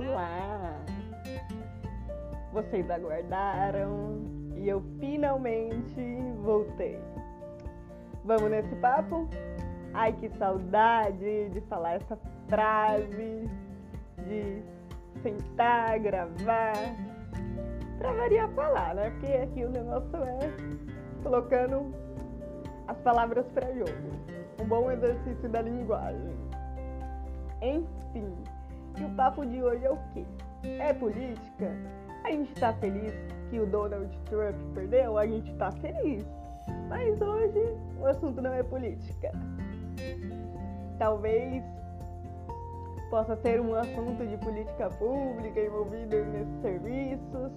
Olá! Vocês aguardaram e eu finalmente voltei. Vamos nesse papo? Ai, que saudade de falar essa frase, de sentar, gravar. Pra variar falar, né? Porque aqui o negócio é colocando as palavras para jogo. Um bom exercício da linguagem. Enfim, e o papo de hoje é o quê? É política? A gente tá feliz que o Donald Trump perdeu? A gente tá feliz. Mas hoje o assunto não é política. Talvez possa ser um assunto de política pública envolvido nesses serviços,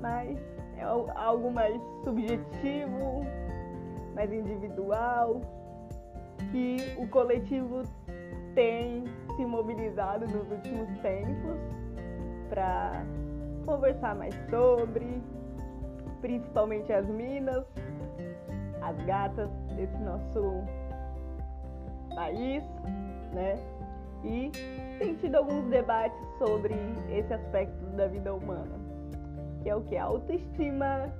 mas é algo mais subjetivo, mais individual, que o coletivo tem se mobilizado nos últimos tempos para conversar mais sobre, principalmente as minas, as gatas desse nosso país, né? E tem tido alguns debates sobre esse aspecto da vida humana, que é o que? A autoestima,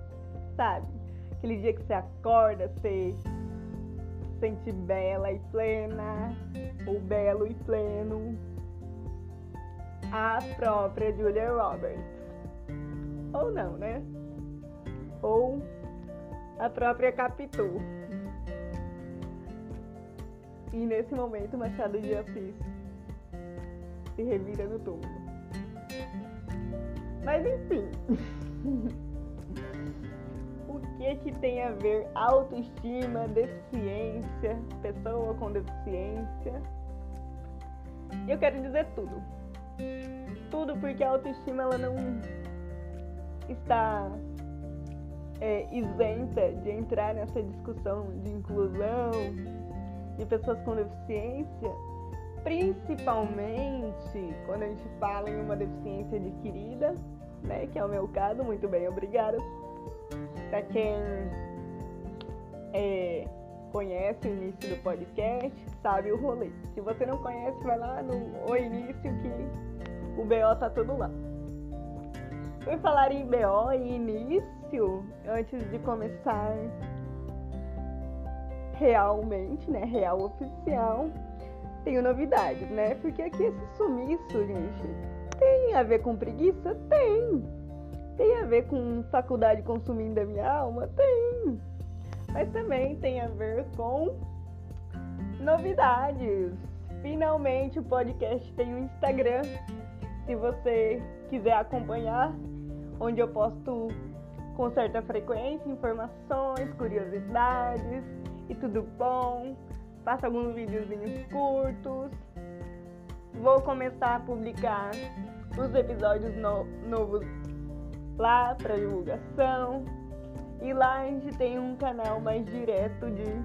sabe? Aquele dia que você acorda, você sente bela e plena, ou belo e pleno, a própria Julia Roberts. Ou não, né? Ou a própria Capitu. E nesse momento, Machado de Assis se revira no túmulo. Mas enfim. que que tem a ver autoestima, deficiência, pessoa com deficiência? Eu quero dizer tudo. Tudo porque a autoestima ela não está é, isenta de entrar nessa discussão de inclusão de pessoas com deficiência, principalmente quando a gente fala em uma deficiência adquirida, né, que é o meu caso, muito bem, obrigada para quem é, conhece o início do podcast, sabe o rolê. Se você não conhece, vai lá no O Início que o BO tá tudo lá. Por falar em BO e início, antes de começar realmente, né, real oficial, tenho novidades, né? Porque aqui esse sumiço, gente, tem a ver com preguiça? Tem. Tem a ver com faculdade consumindo a minha alma? Tem. Mas também tem a ver com novidades. Finalmente o podcast tem um Instagram. Se você quiser acompanhar, onde eu posto com certa frequência informações, curiosidades e tudo bom. Faço alguns videozinhos curtos. Vou começar a publicar os episódios no novos lá para divulgação. E lá a gente tem um canal mais direto de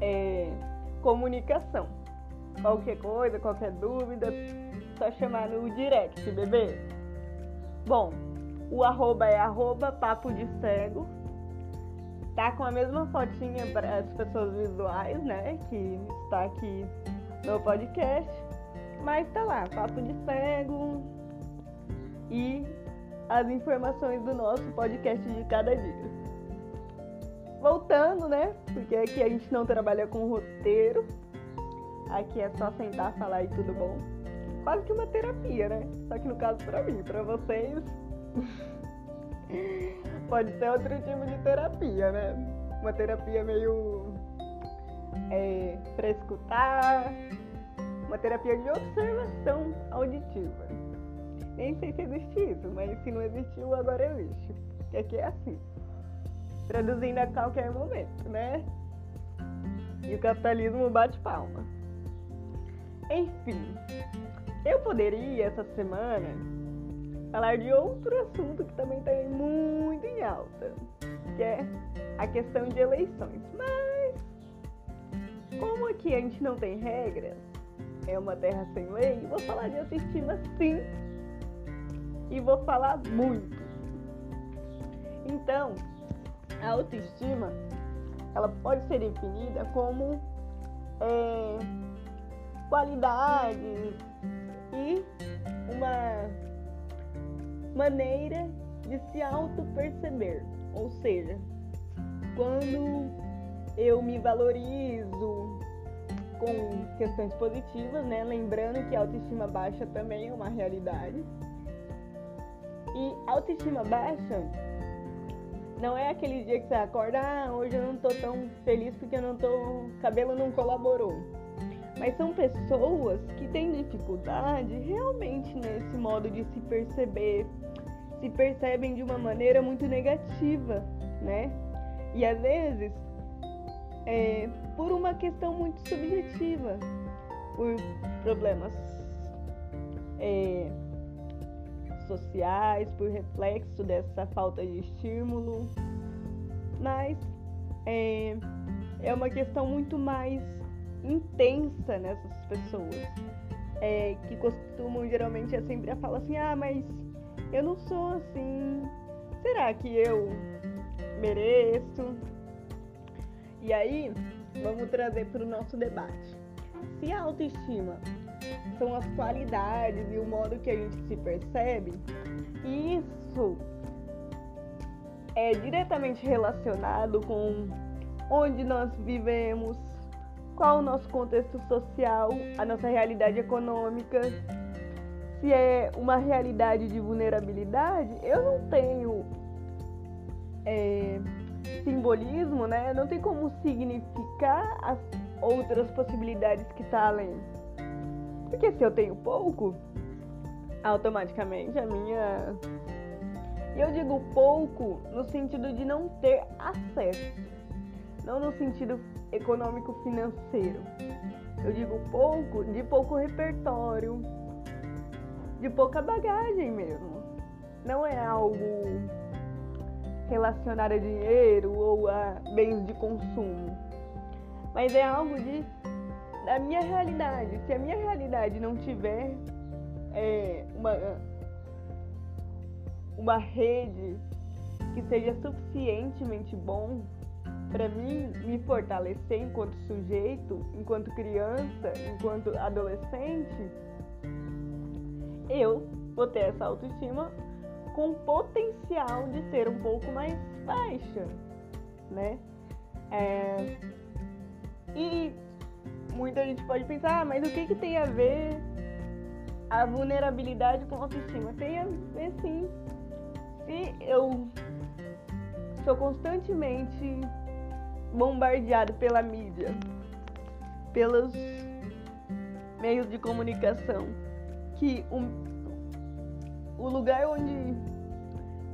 é, comunicação. Qualquer coisa, qualquer dúvida, só chamar no direct, bebê. Bom, o arroba é arroba papo de cego. Tá com a mesma fotinha para as pessoas visuais, né? Que está aqui no podcast. Mas tá lá, papo de cego. E as informações do nosso podcast de cada dia. Voltando, né? Porque aqui a gente não trabalha com roteiro. Aqui é só sentar, falar e tudo bom. Quase que uma terapia, né? Só que no caso para mim, para vocês pode ser outro tipo de terapia, né? Uma terapia meio é, para escutar, uma terapia de observação auditiva. Nem sei se existe isso, mas se não existiu, agora existe. Porque aqui é assim. Traduzindo a qualquer momento, né? E o capitalismo bate palma. Enfim, eu poderia essa semana falar de outro assunto que também está muito em alta, que é a questão de eleições. Mas, como aqui a gente não tem regras, é uma terra sem lei, vou falar de autoestima sim e vou falar muito. Então, a autoestima ela pode ser definida como é, e uma maneira de se auto-perceber. Ou seja, quando eu me valorizo com questões positivas, né? Lembrando que a autoestima baixa também é uma realidade. E autoestima baixa não é aquele dia que você acorda, ah, hoje eu não tô tão feliz porque eu não tô, cabelo não colaborou. Mas são pessoas que têm dificuldade realmente nesse modo de se perceber, se percebem de uma maneira muito negativa, né? E às vezes é, por uma questão muito subjetiva, por problemas é, sociais, por reflexo dessa falta de estímulo, mas é, é uma questão muito mais intensa nessas pessoas. É, que costumam geralmente é sempre a fala assim, ah, mas eu não sou assim. Será que eu mereço? E aí, vamos trazer para o nosso debate. Se a autoestima são as qualidades e o modo que a gente se percebe, isso é diretamente relacionado com onde nós vivemos, qual o nosso contexto social, a nossa realidade econômica. Se é uma realidade de vulnerabilidade, eu não tenho é, simbolismo, né? Não tem como significar as outras possibilidades que está além. Porque se eu tenho pouco, automaticamente a minha. E eu digo pouco no sentido de não ter acesso, não no sentido econômico financeiro. Eu digo pouco de pouco repertório, de pouca bagagem mesmo. Não é algo relacionado a dinheiro ou a bens de consumo, mas é algo de da minha realidade. Se a minha realidade não tiver é, uma uma rede que seja suficientemente bom para mim me fortalecer enquanto sujeito, enquanto criança, enquanto adolescente, eu vou ter essa autoestima com potencial de ser um pouco mais baixa, né? É... E muita gente pode pensar, ah, mas o que, que tem a ver a vulnerabilidade com a autoestima? Tem a ver sim. Se eu sou constantemente bombardeado pela mídia, pelos meios de comunicação, que um, o lugar onde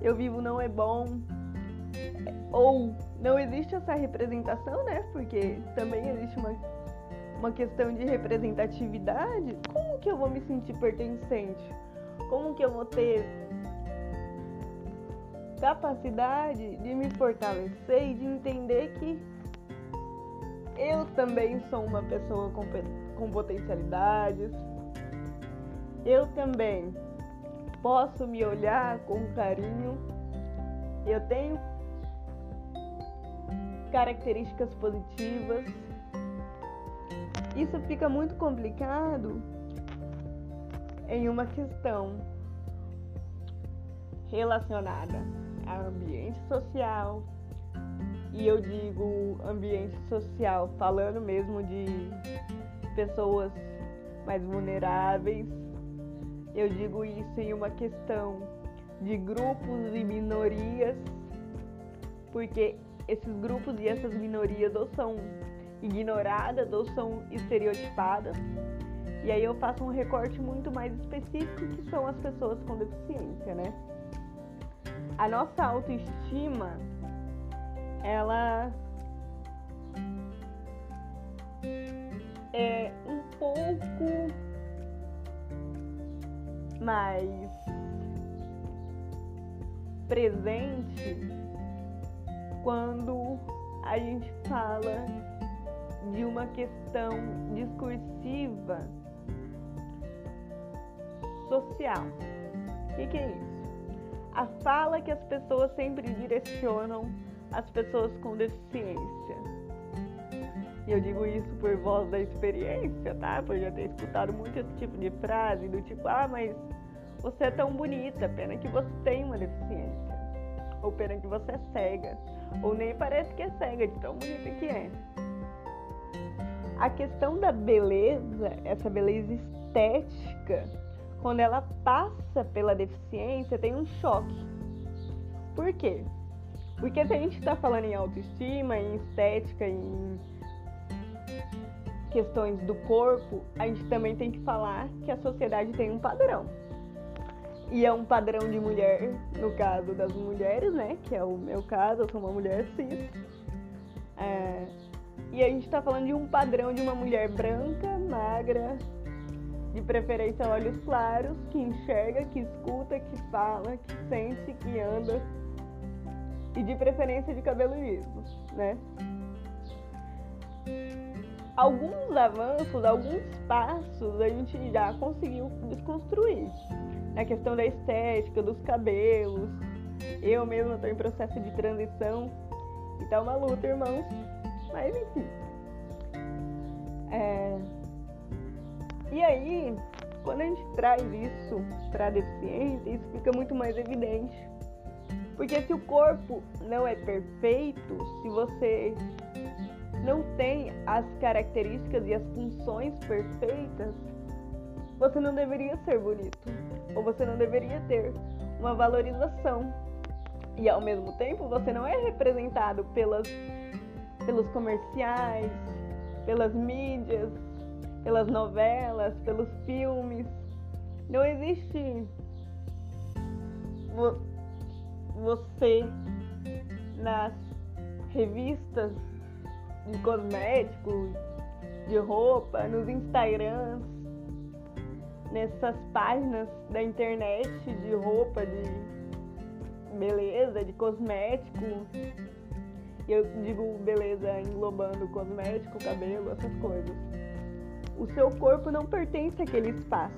eu vivo não é bom, ou não existe essa representação, né? Porque também existe uma, uma questão de representatividade. Como que eu vou me sentir pertencente? Como que eu vou ter capacidade de me fortalecer e de entender que eu também sou uma pessoa com, com potencialidades. Eu também posso me olhar com carinho. Eu tenho características positivas. Isso fica muito complicado em uma questão relacionada ao ambiente social. E eu digo ambiente social falando mesmo de pessoas mais vulneráveis, eu digo isso em uma questão de grupos e minorias, porque esses grupos e essas minorias ou são ignoradas ou são estereotipadas. E aí eu faço um recorte muito mais específico que são as pessoas com deficiência, né? A nossa autoestima, ela é um pouco mais presente quando a gente fala de uma questão discursiva social. O que, que é isso? A fala que as pessoas sempre direcionam às pessoas com deficiência. E eu digo isso por voz da experiência, tá? Por já ter escutado muito esse tipo de frase, do tipo, ah, mas você é tão bonita, pena que você tem uma deficiência. Ou pena que você é cega. Ou nem parece que é cega, de tão bonita que é. A questão da beleza, essa beleza estética, quando ela passa pela deficiência, tem um choque. Por quê? Porque se a gente está falando em autoestima, em estética, em questões do corpo, a gente também tem que falar que a sociedade tem um padrão. E é um padrão de mulher, no caso das mulheres, né? Que é o meu caso, eu sou uma mulher cis. É, e a gente está falando de um padrão de uma mulher branca, magra, de preferência olhos claros, que enxerga, que escuta, que fala, que sente, que anda. E de preferência de cabelo liso, né? alguns avanços, alguns passos a gente já conseguiu desconstruir. Na questão da estética, dos cabelos. Eu mesma estou em processo de transição e tá uma luta, irmãos. Mas enfim. É... E aí, quando a gente traz isso para deficiência, isso fica muito mais evidente. Porque se o corpo não é perfeito, se você não tem as características e as funções perfeitas, você não deveria ser bonito. Ou você não deveria ter uma valorização. E ao mesmo tempo, você não é representado pelas, pelos comerciais, pelas mídias, pelas novelas, pelos filmes. Não existe você nas revistas de cosméticos, de roupa, nos Instagrams, nessas páginas da internet de roupa, de beleza, de cosmético. E eu digo beleza englobando cosmético, cabelo, essas coisas. O seu corpo não pertence àquele espaço.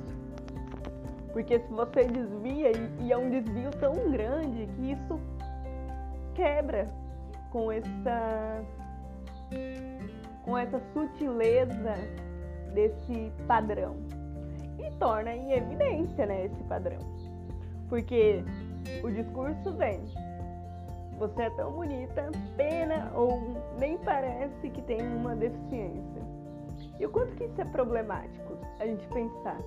Porque se você desvia, e é um desvio tão grande que isso quebra com essa com essa sutileza desse padrão e torna em evidência né, esse padrão. Porque o discurso vem, você é tão bonita, pena ou nem parece que tem uma deficiência. E o quanto que isso é problemático a gente pensar?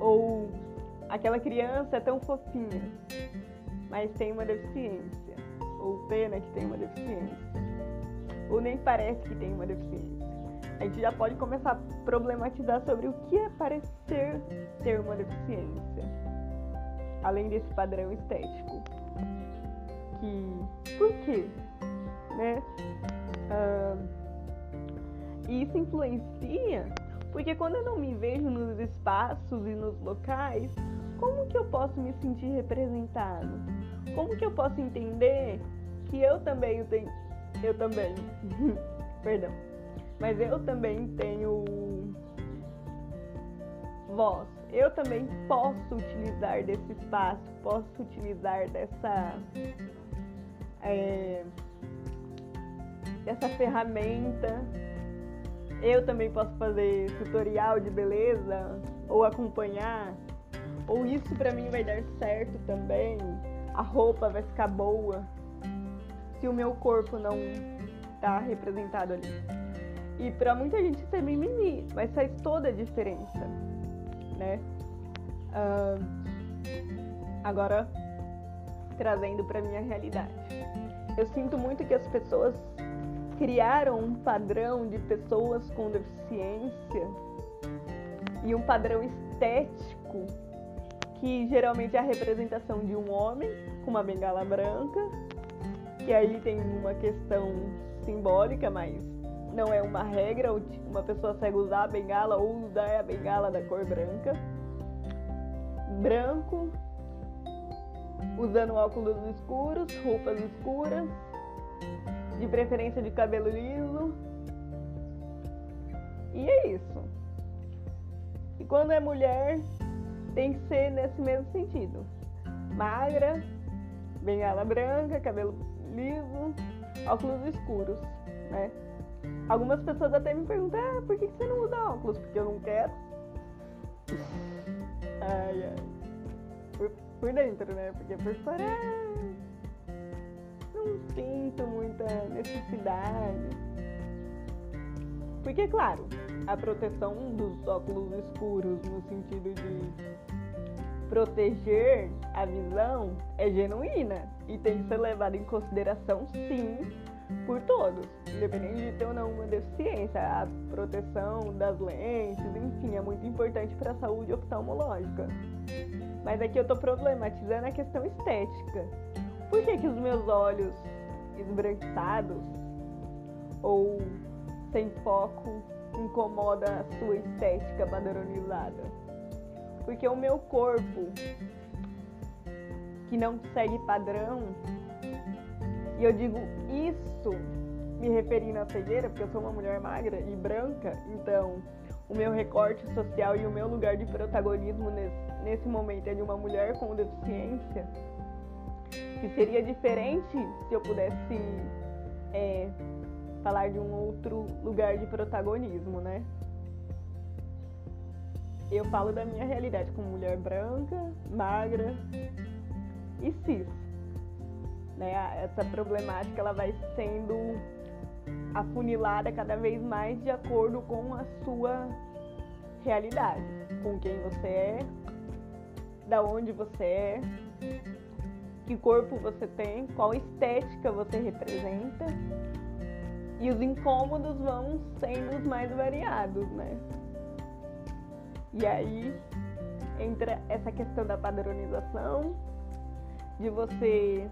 Ou aquela criança é tão fofinha, mas tem uma deficiência. Ou pena que tem uma deficiência ou nem parece que tem uma deficiência. A gente já pode começar a problematizar sobre o que é parecer ter uma deficiência, além desse padrão estético. Que. Por quê? Né? E isso influencia porque quando eu não me vejo nos espaços e nos locais, como que eu posso me sentir representado? Como que eu posso entender que eu também tenho, eu também. Perdão. Mas eu também tenho voz. Eu também posso utilizar desse espaço, posso utilizar dessa. É, dessa ferramenta. Eu também posso fazer tutorial de beleza ou acompanhar. Ou isso pra mim vai dar certo também. A roupa vai ficar boa se o meu corpo não tá representado ali. E para muita gente isso é mimimi, mas faz toda a diferença, né? Uh, agora, trazendo para minha realidade. Eu sinto muito que as pessoas criaram um padrão de pessoas com deficiência e um padrão estético que geralmente é a representação de um homem com uma bengala branca que aí tem uma questão simbólica, mas não é uma regra. Uma pessoa cega usar a bengala ou usar a bengala da cor branca. Branco, usando óculos escuros, roupas escuras, de preferência de cabelo liso. E é isso. E quando é mulher, tem que ser nesse mesmo sentido. Magra, bengala branca, cabelo liso, óculos escuros, né? Algumas pessoas até me perguntam, ah, por que você não usa óculos? Porque eu não quero. Ai, ai. Por, dentro, né? Porque por fora não sinto muita necessidade. Porque, claro, a proteção dos óculos escuros no sentido de proteger a visão é genuína e tem que ser levada em consideração, sim, por todos, independente de ter ou não uma deficiência. A proteção das lentes, enfim, é muito importante para a saúde oftalmológica. Mas aqui eu estou problematizando a questão estética. Por que, que os meus olhos esbranquiçados ou sem foco incomoda a sua estética padronizada? Porque o meu corpo, que não segue padrão, e eu digo isso me referindo à cegueira, porque eu sou uma mulher magra e branca, então o meu recorte social e o meu lugar de protagonismo nesse, nesse momento é de uma mulher com deficiência, que seria diferente se eu pudesse é, falar de um outro lugar de protagonismo, né? Eu falo da minha realidade como mulher branca, magra e cis né? Essa problemática ela vai sendo afunilada cada vez mais de acordo com a sua realidade, com quem você é, da onde você é, que corpo você tem, qual estética você representa. E os incômodos vão sendo os mais variados, né? E aí entra essa questão da padronização, de você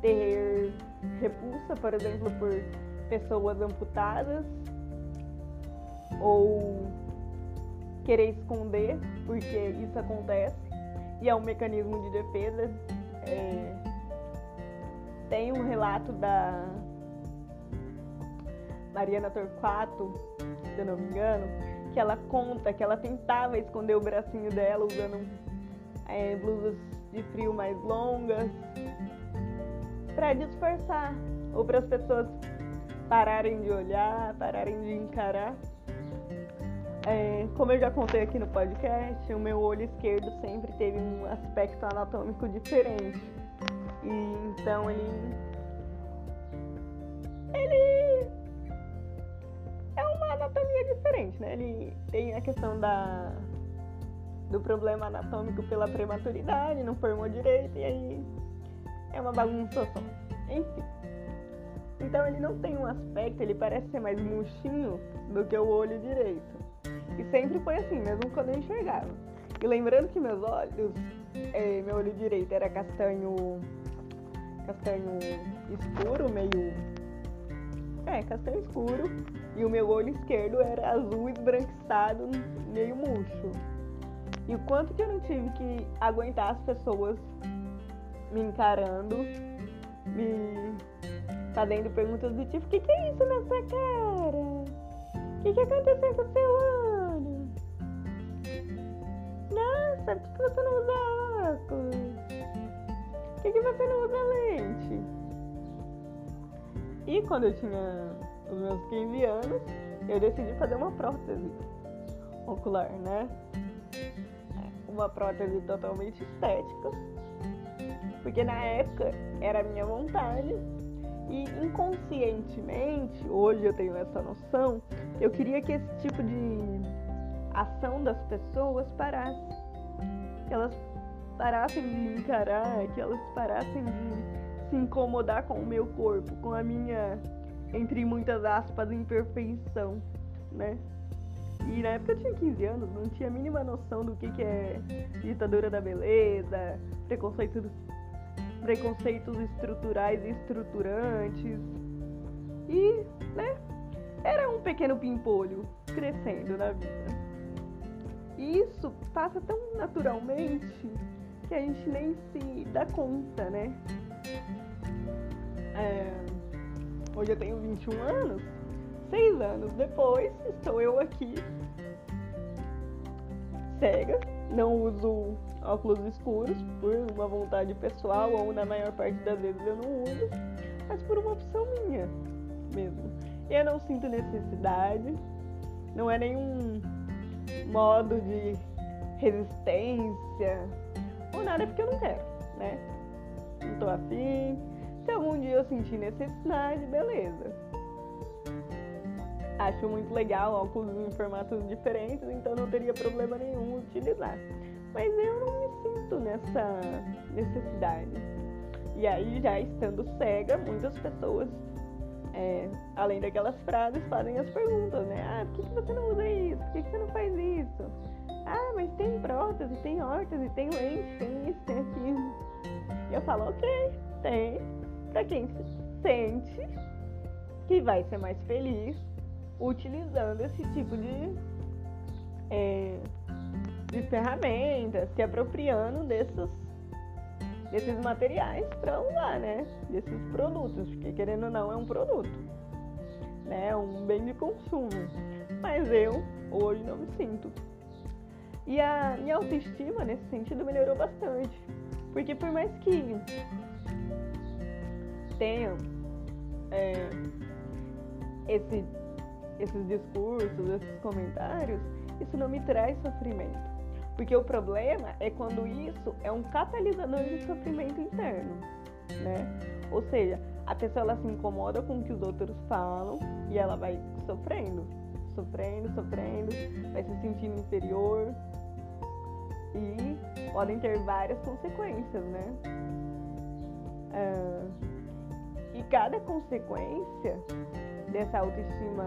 ter repulsa, por exemplo, por pessoas amputadas ou querer esconder, porque isso acontece e é um mecanismo de defesa. É... Tem um relato da Mariana Torquato, se eu não me engano, que ela conta que ela tentava esconder o bracinho dela usando é, blusas de frio mais longas para disfarçar ou para as pessoas pararem de olhar, pararem de encarar. É, como eu já contei aqui no podcast, o meu olho esquerdo sempre teve um aspecto anatômico diferente. E então ele. Ele. É uma anatomia diferente, né? Ele tem a questão da. Do problema anatômico pela prematuridade, não formou direito, e aí é uma bagunça só. Enfim. Então ele não tem um aspecto, ele parece ser mais murchinho do que o olho direito. E sempre foi assim, mesmo quando eu enxergava. E lembrando que meus olhos, é, meu olho direito era castanho. castanho escuro, meio. É, castanho escuro. E o meu olho esquerdo era azul esbranquiçado, meio murcho. E o quanto que eu não tive que aguentar as pessoas me encarando, me fazendo perguntas do tipo: O que, que é isso na sua cara? O que, que aconteceu com o seu olho? Nossa, por que você não usa óculos? Por que, que você não usa lente? E quando eu tinha os meus 15 anos, eu decidi fazer uma prótese ocular, né? Uma prótese totalmente estética porque na época era a minha vontade e inconscientemente, hoje eu tenho essa noção, eu queria que esse tipo de ação das pessoas parasse. Que elas parassem de encarar, que elas parassem de se incomodar com o meu corpo, com a minha, entre muitas aspas, imperfeição, né? E na época eu tinha 15 anos, não tinha a mínima noção do que, que é ditadura da beleza, preconceito preconceitos estruturais e estruturantes. E, né, era um pequeno pimpolho crescendo na vida. E isso passa tão naturalmente que a gente nem se dá conta, né? É, hoje eu tenho 21 anos, seis anos depois, estou eu aqui, cega, não uso óculos escuros por uma vontade pessoal ou na maior parte das vezes eu não uso, mas por uma opção minha mesmo. Eu não sinto necessidade, não é nenhum modo de resistência ou nada porque eu não quero, né? Não tô afim. Se algum dia eu sentir necessidade, beleza. Acho muito legal óculos em formatos diferentes, então não teria problema nenhum utilizar. Mas eu não me sinto nessa necessidade. E aí, já estando cega, muitas pessoas, é, além daquelas frases, fazem as perguntas, né? Ah, por que, você não usa isso? Por que, que você não faz isso? Ah, mas tem prótese, tem órtese, tem lente, tem isso, tem aquilo. E eu falo, ok, tem. Pra quem se sente que vai ser mais feliz utilizando esse tipo de, é, de ferramentas, se apropriando desses, desses materiais para usar, né? Desses produtos, porque querendo ou não é um produto, né? Um bem de consumo. Mas eu hoje não me sinto. E a minha autoestima nesse sentido melhorou bastante. Porque por mais que tenha é, esse esses discursos, esses comentários, isso não me traz sofrimento. Porque o problema é quando isso é um catalisador de sofrimento interno, né? Ou seja, a pessoa ela se incomoda com o que os outros falam e ela vai sofrendo, sofrendo, sofrendo, vai se sentindo inferior e podem ter várias consequências, né? Ah, e cada consequência dessa autoestima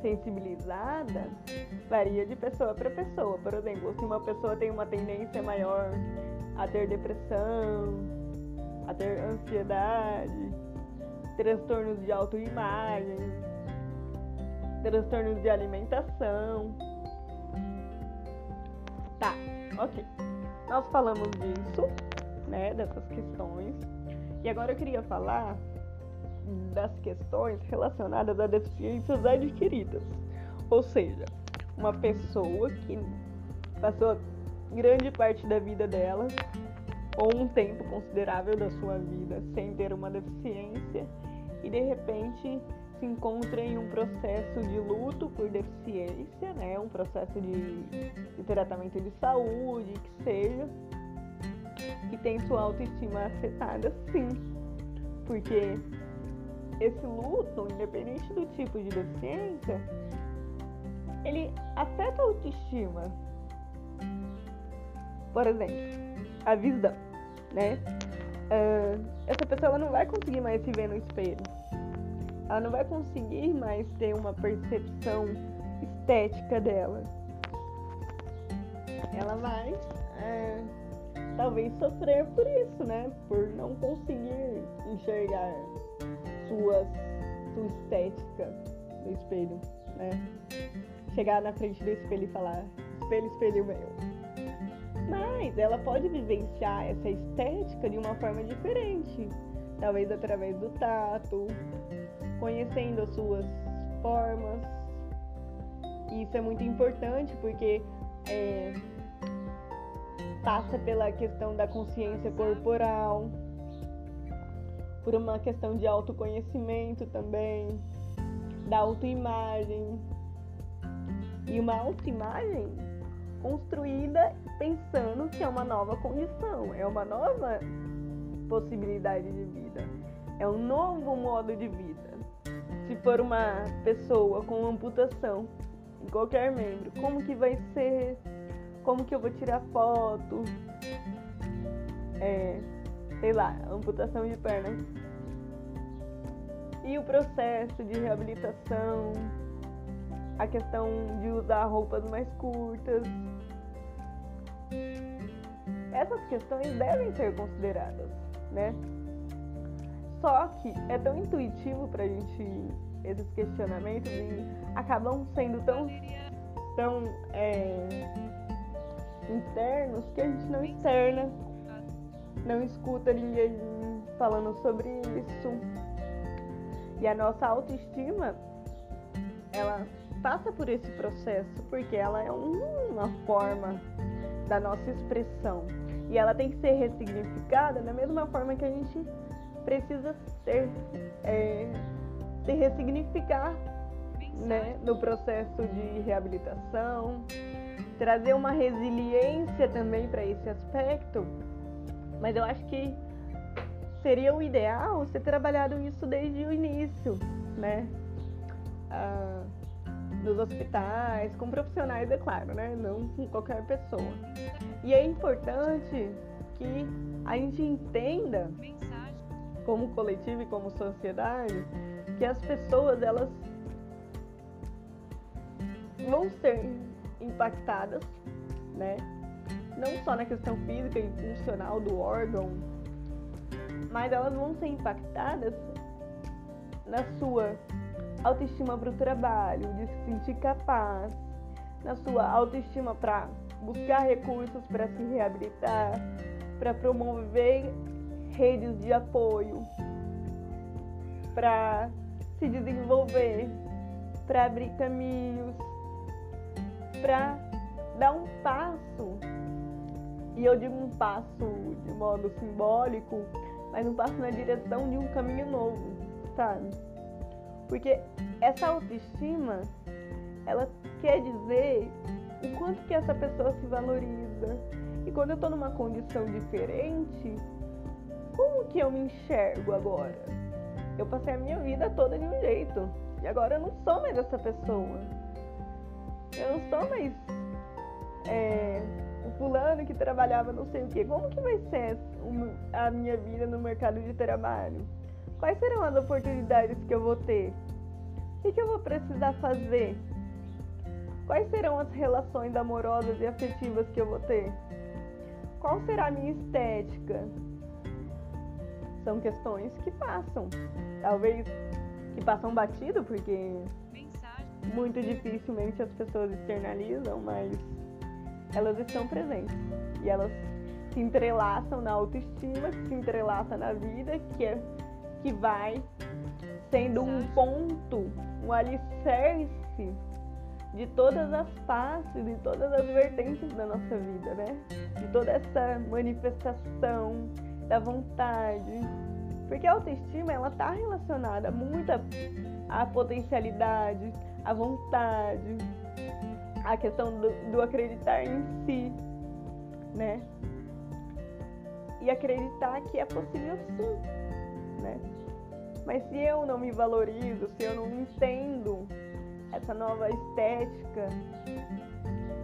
sensibilizada varia de pessoa para pessoa. Por exemplo, se uma pessoa tem uma tendência maior a ter depressão, a ter ansiedade, transtornos de autoimagem, transtornos de alimentação. Tá, ok. Nós falamos disso, né, dessas questões. E agora eu queria falar das questões relacionadas a deficiências adquiridas. Ou seja, uma pessoa que passou grande parte da vida dela, ou um tempo considerável da sua vida, sem ter uma deficiência, e de repente se encontra em um processo de luto por deficiência, né? um processo de, de tratamento de saúde, que seja, e tem sua autoestima afetada, sim, porque esse luto, independente do tipo de deficiência, ele afeta a autoestima. Por exemplo, a visão, né? Uh, essa pessoa ela não vai conseguir mais se ver no espelho. Ela não vai conseguir mais ter uma percepção estética dela. Ela vai, uh, talvez, sofrer por isso, né? Por não conseguir enxergar sua, sua estética no espelho, né? Chegar na frente do espelho e falar, espelho, espelho meu. Mas ela pode vivenciar essa estética de uma forma diferente, talvez através do tato, conhecendo as suas formas. Isso é muito importante porque é, passa pela questão da consciência corporal, por uma questão de autoconhecimento também, da autoimagem. E uma autoimagem construída pensando que é uma nova condição, é uma nova possibilidade de vida, é um novo modo de vida. Se for uma pessoa com amputação em qualquer membro, como que vai ser? Como que eu vou tirar foto? É, sei lá, amputação de perna. E o processo de reabilitação, a questão de usar roupas mais curtas. Essas questões devem ser consideradas, né? Só que é tão intuitivo pra gente esses questionamentos e acabam sendo tão, tão é, internos que a gente não externa não escuta ninguém falando sobre isso. E a nossa autoestima, ela passa por esse processo porque ela é uma forma da nossa expressão. E ela tem que ser ressignificada da mesma forma que a gente precisa ser é, se ressignificar né, no processo de reabilitação, trazer uma resiliência também para esse aspecto. Mas eu acho que seria o ideal ser trabalhado isso desde o início, né? Ah, nos hospitais, com profissionais, é claro, né? Não com qualquer pessoa. E é importante que a gente entenda, como coletivo e como sociedade, que as pessoas elas vão ser impactadas, né? Não só na questão física e funcional do órgão, mas elas vão ser impactadas na sua autoestima para o trabalho, de se sentir capaz, na sua autoestima para buscar recursos para se reabilitar, para promover redes de apoio, para se desenvolver, para abrir caminhos, para dar um passo. E eu digo um passo de modo simbólico, mas um passo na direção de um caminho novo, sabe? Porque essa autoestima, ela quer dizer o quanto que essa pessoa se valoriza. E quando eu tô numa condição diferente, como que eu me enxergo agora? Eu passei a minha vida toda de um jeito. E agora eu não sou mais essa pessoa. Eu não sou mais é, fulano que trabalhava não sei o quê. Como que vai ser a minha vida no mercado de trabalho? Quais serão as oportunidades que eu vou ter? O que, que eu vou precisar fazer? Quais serão as relações amorosas e afetivas que eu vou ter? Qual será a minha estética? São questões que passam. Talvez que passam batido, porque muito dificilmente as pessoas externalizam, mas elas estão presentes. E elas se entrelaçam na autoestima, que se entrelaça na vida, que, é, que vai sendo um ponto, um alicerce de todas as faces, de todas as vertentes da nossa vida, né? De toda essa manifestação da vontade. Porque a autoestima, ela tá relacionada muito à potencialidade, à vontade, à questão do, do acreditar em si, né? E acreditar que é possível sim, né? Mas se eu não me valorizo, se eu não entendo essa nova estética,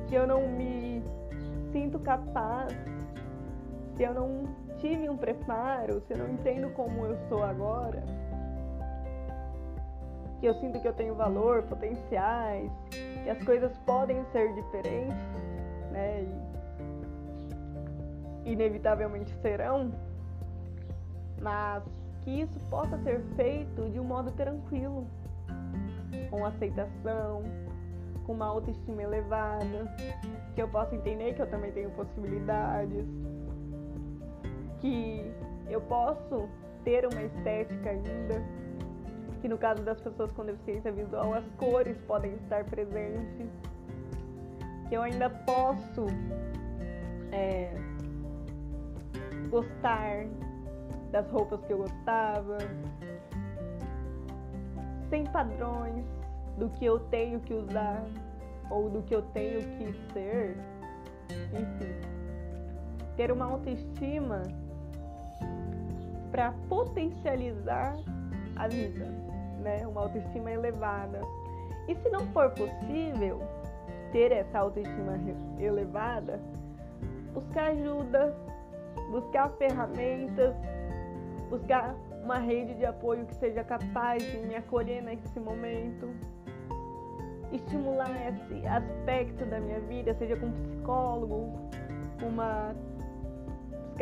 se eu não me sinto capaz, se eu não tive um preparo, se eu não entendo como eu sou agora, que eu sinto que eu tenho valor, potenciais, que as coisas podem ser diferentes, né? E inevitavelmente serão, mas que isso possa ser feito de um modo tranquilo, com aceitação, com uma autoestima elevada, que eu possa entender que eu também tenho possibilidades, que eu posso ter uma estética ainda, que no caso das pessoas com deficiência visual as cores podem estar presentes, que eu ainda posso é, gostar das roupas que eu gostava, sem padrões do que eu tenho que usar ou do que eu tenho que ser, enfim, ter uma autoestima para potencializar a vida, né? Uma autoestima elevada. E se não for possível ter essa autoestima elevada, buscar ajuda, buscar ferramentas buscar uma rede de apoio que seja capaz de me acolher nesse momento, estimular esse aspecto da minha vida, seja com um psicólogo, uma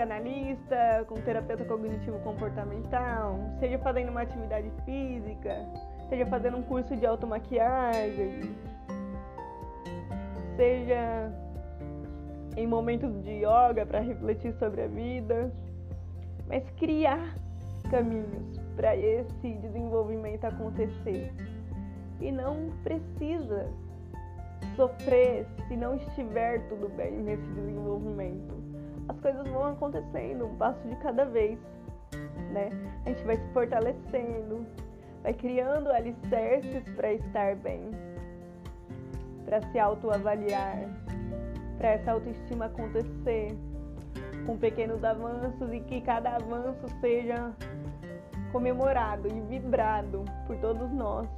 psicanalista, com terapeuta cognitivo comportamental, seja fazendo uma atividade física, seja fazendo um curso de automaquiagem, seja em momentos de yoga para refletir sobre a vida mas criar caminhos para esse desenvolvimento acontecer. E não precisa sofrer se não estiver tudo bem nesse desenvolvimento. As coisas vão acontecendo um passo de cada vez, né? A gente vai se fortalecendo, vai criando alicerces para estar bem, para se autoavaliar, para essa autoestima acontecer com pequenos avanços e que cada avanço seja comemorado e vibrado por todos nós,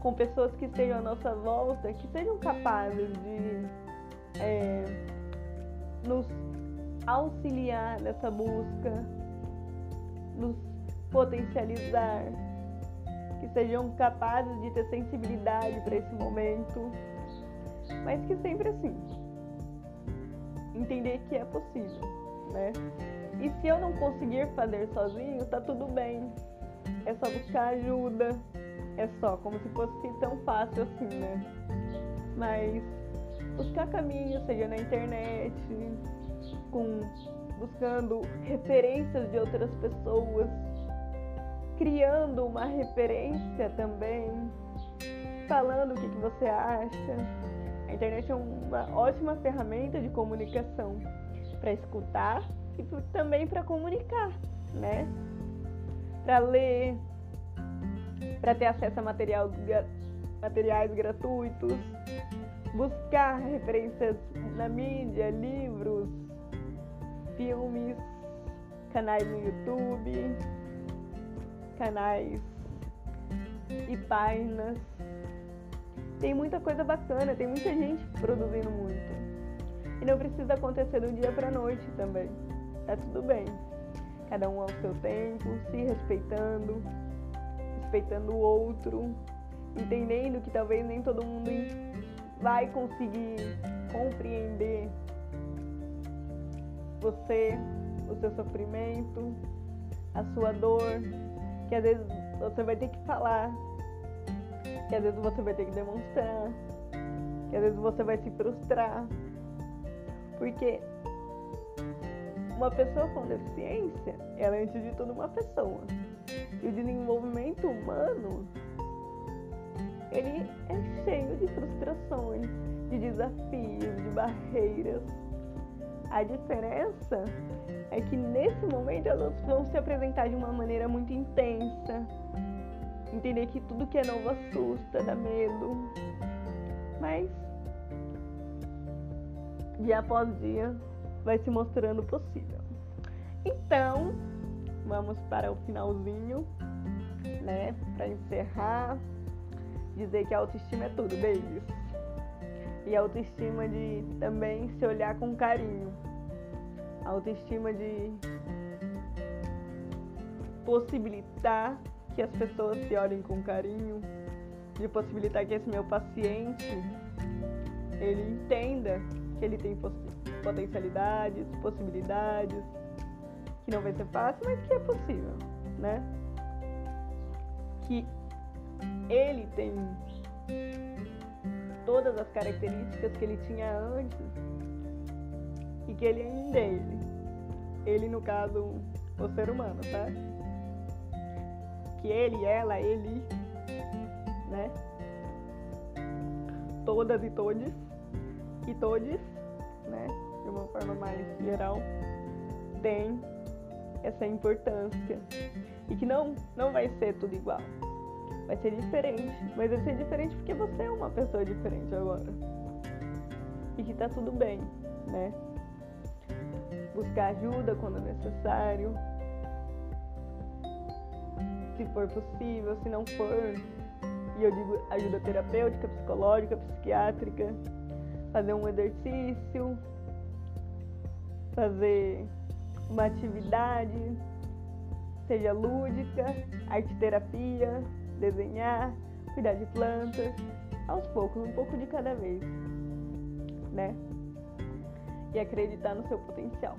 com pessoas que estejam à nossa volta, que sejam capazes de é, nos auxiliar nessa busca, nos potencializar, que sejam capazes de ter sensibilidade para esse momento, mas que sempre assim, entender que é possível, né? E se eu não conseguir fazer sozinho, tá tudo bem. É só buscar ajuda. É só, como se fosse tão fácil assim, né? Mas buscar caminho, seja na internet, com buscando referências de outras pessoas, criando uma referência também, falando o que, que você acha. A internet é uma ótima ferramenta de comunicação para escutar e também para comunicar, né? Para ler, para ter acesso a material, materiais gratuitos, buscar referências na mídia, livros, filmes, canais no YouTube, canais e páginas. Tem muita coisa bacana, tem muita gente produzindo muito. E não precisa acontecer do dia para noite também. Tá tudo bem. Cada um ao seu tempo, se respeitando, respeitando o outro, entendendo que talvez nem todo mundo vai conseguir compreender você, o seu sofrimento, a sua dor, que às vezes você vai ter que falar, que às vezes você vai ter que demonstrar, que às vezes você vai se frustrar. Porque uma pessoa com deficiência, ela é antes de tudo uma pessoa. E o desenvolvimento humano, ele é cheio de frustrações, de desafios, de barreiras. A diferença é que nesse momento elas vão se apresentar de uma maneira muito intensa. Entender que tudo que é novo assusta, dá medo. Mas dia após dia vai se mostrando possível. Então, vamos para o finalzinho, né? Para encerrar, dizer que a autoestima é tudo, babies. E autoestima de também se olhar com carinho. Autoestima de possibilitar que as pessoas se olhem com carinho, de possibilitar que esse meu paciente ele entenda que ele tem potencialidades, possibilidades, que não vai ser fácil, mas que é possível, né? Que ele tem todas as características que ele tinha antes e que ele ainda é ele. Ele, no caso, o ser humano, tá? Que ele, ela, ele, né? Todas e todes e todos, né, de uma forma mais geral, tem essa importância e que não não vai ser tudo igual. Vai ser diferente, mas vai ser diferente porque você é uma pessoa diferente agora. E que tá tudo bem, né? Buscar ajuda quando necessário. Se for possível, se não for, e eu digo ajuda terapêutica, psicológica, psiquiátrica, fazer um exercício, fazer uma atividade, seja lúdica, arte terapia, desenhar, cuidar de plantas, aos poucos, um pouco de cada vez, né? E acreditar no seu potencial,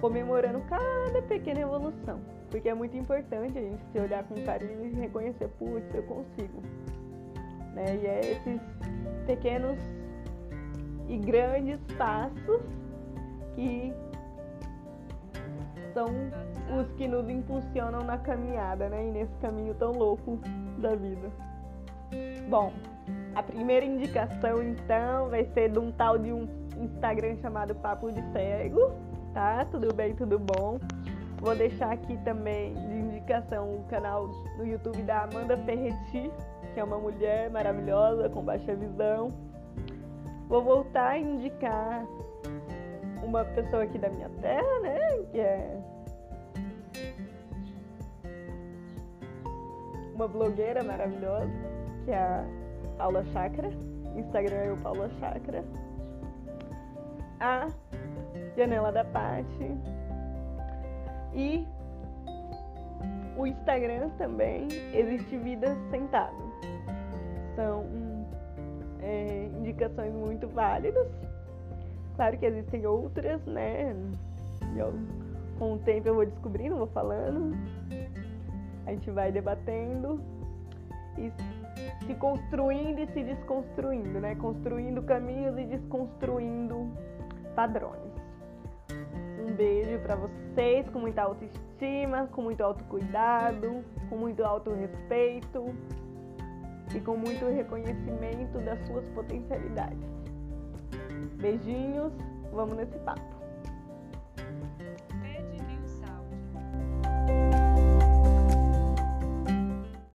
comemorando cada pequena evolução, porque é muito importante a gente se olhar com carinho e reconhecer, putz, eu consigo, né? E é esses pequenos e grandes passos que são os que nos impulsionam na caminhada, né? E nesse caminho tão louco da vida. Bom, a primeira indicação então vai ser de um tal de um Instagram chamado Papo de Cego, tá? Tudo bem, tudo bom. Vou deixar aqui também indicação o canal no YouTube da Amanda Ferretti, que é uma mulher maravilhosa com baixa visão. Vou voltar a indicar uma pessoa aqui da minha terra, né? Que é uma blogueira maravilhosa, que é a Paula Chakra. Instagram é o Paula Chakra. A Janela da Pati. E o Instagram também existe vida sentado. São é, indicações muito válidas. Claro que existem outras, né? Eu, com o tempo eu vou descobrindo, vou falando. A gente vai debatendo e se construindo e se desconstruindo, né? Construindo caminhos e desconstruindo padrões. Um beijo para vocês com muita autoestima, com muito autocuidado, com muito autorrespeito e com muito reconhecimento das suas potencialidades. Beijinhos, vamos nesse papo.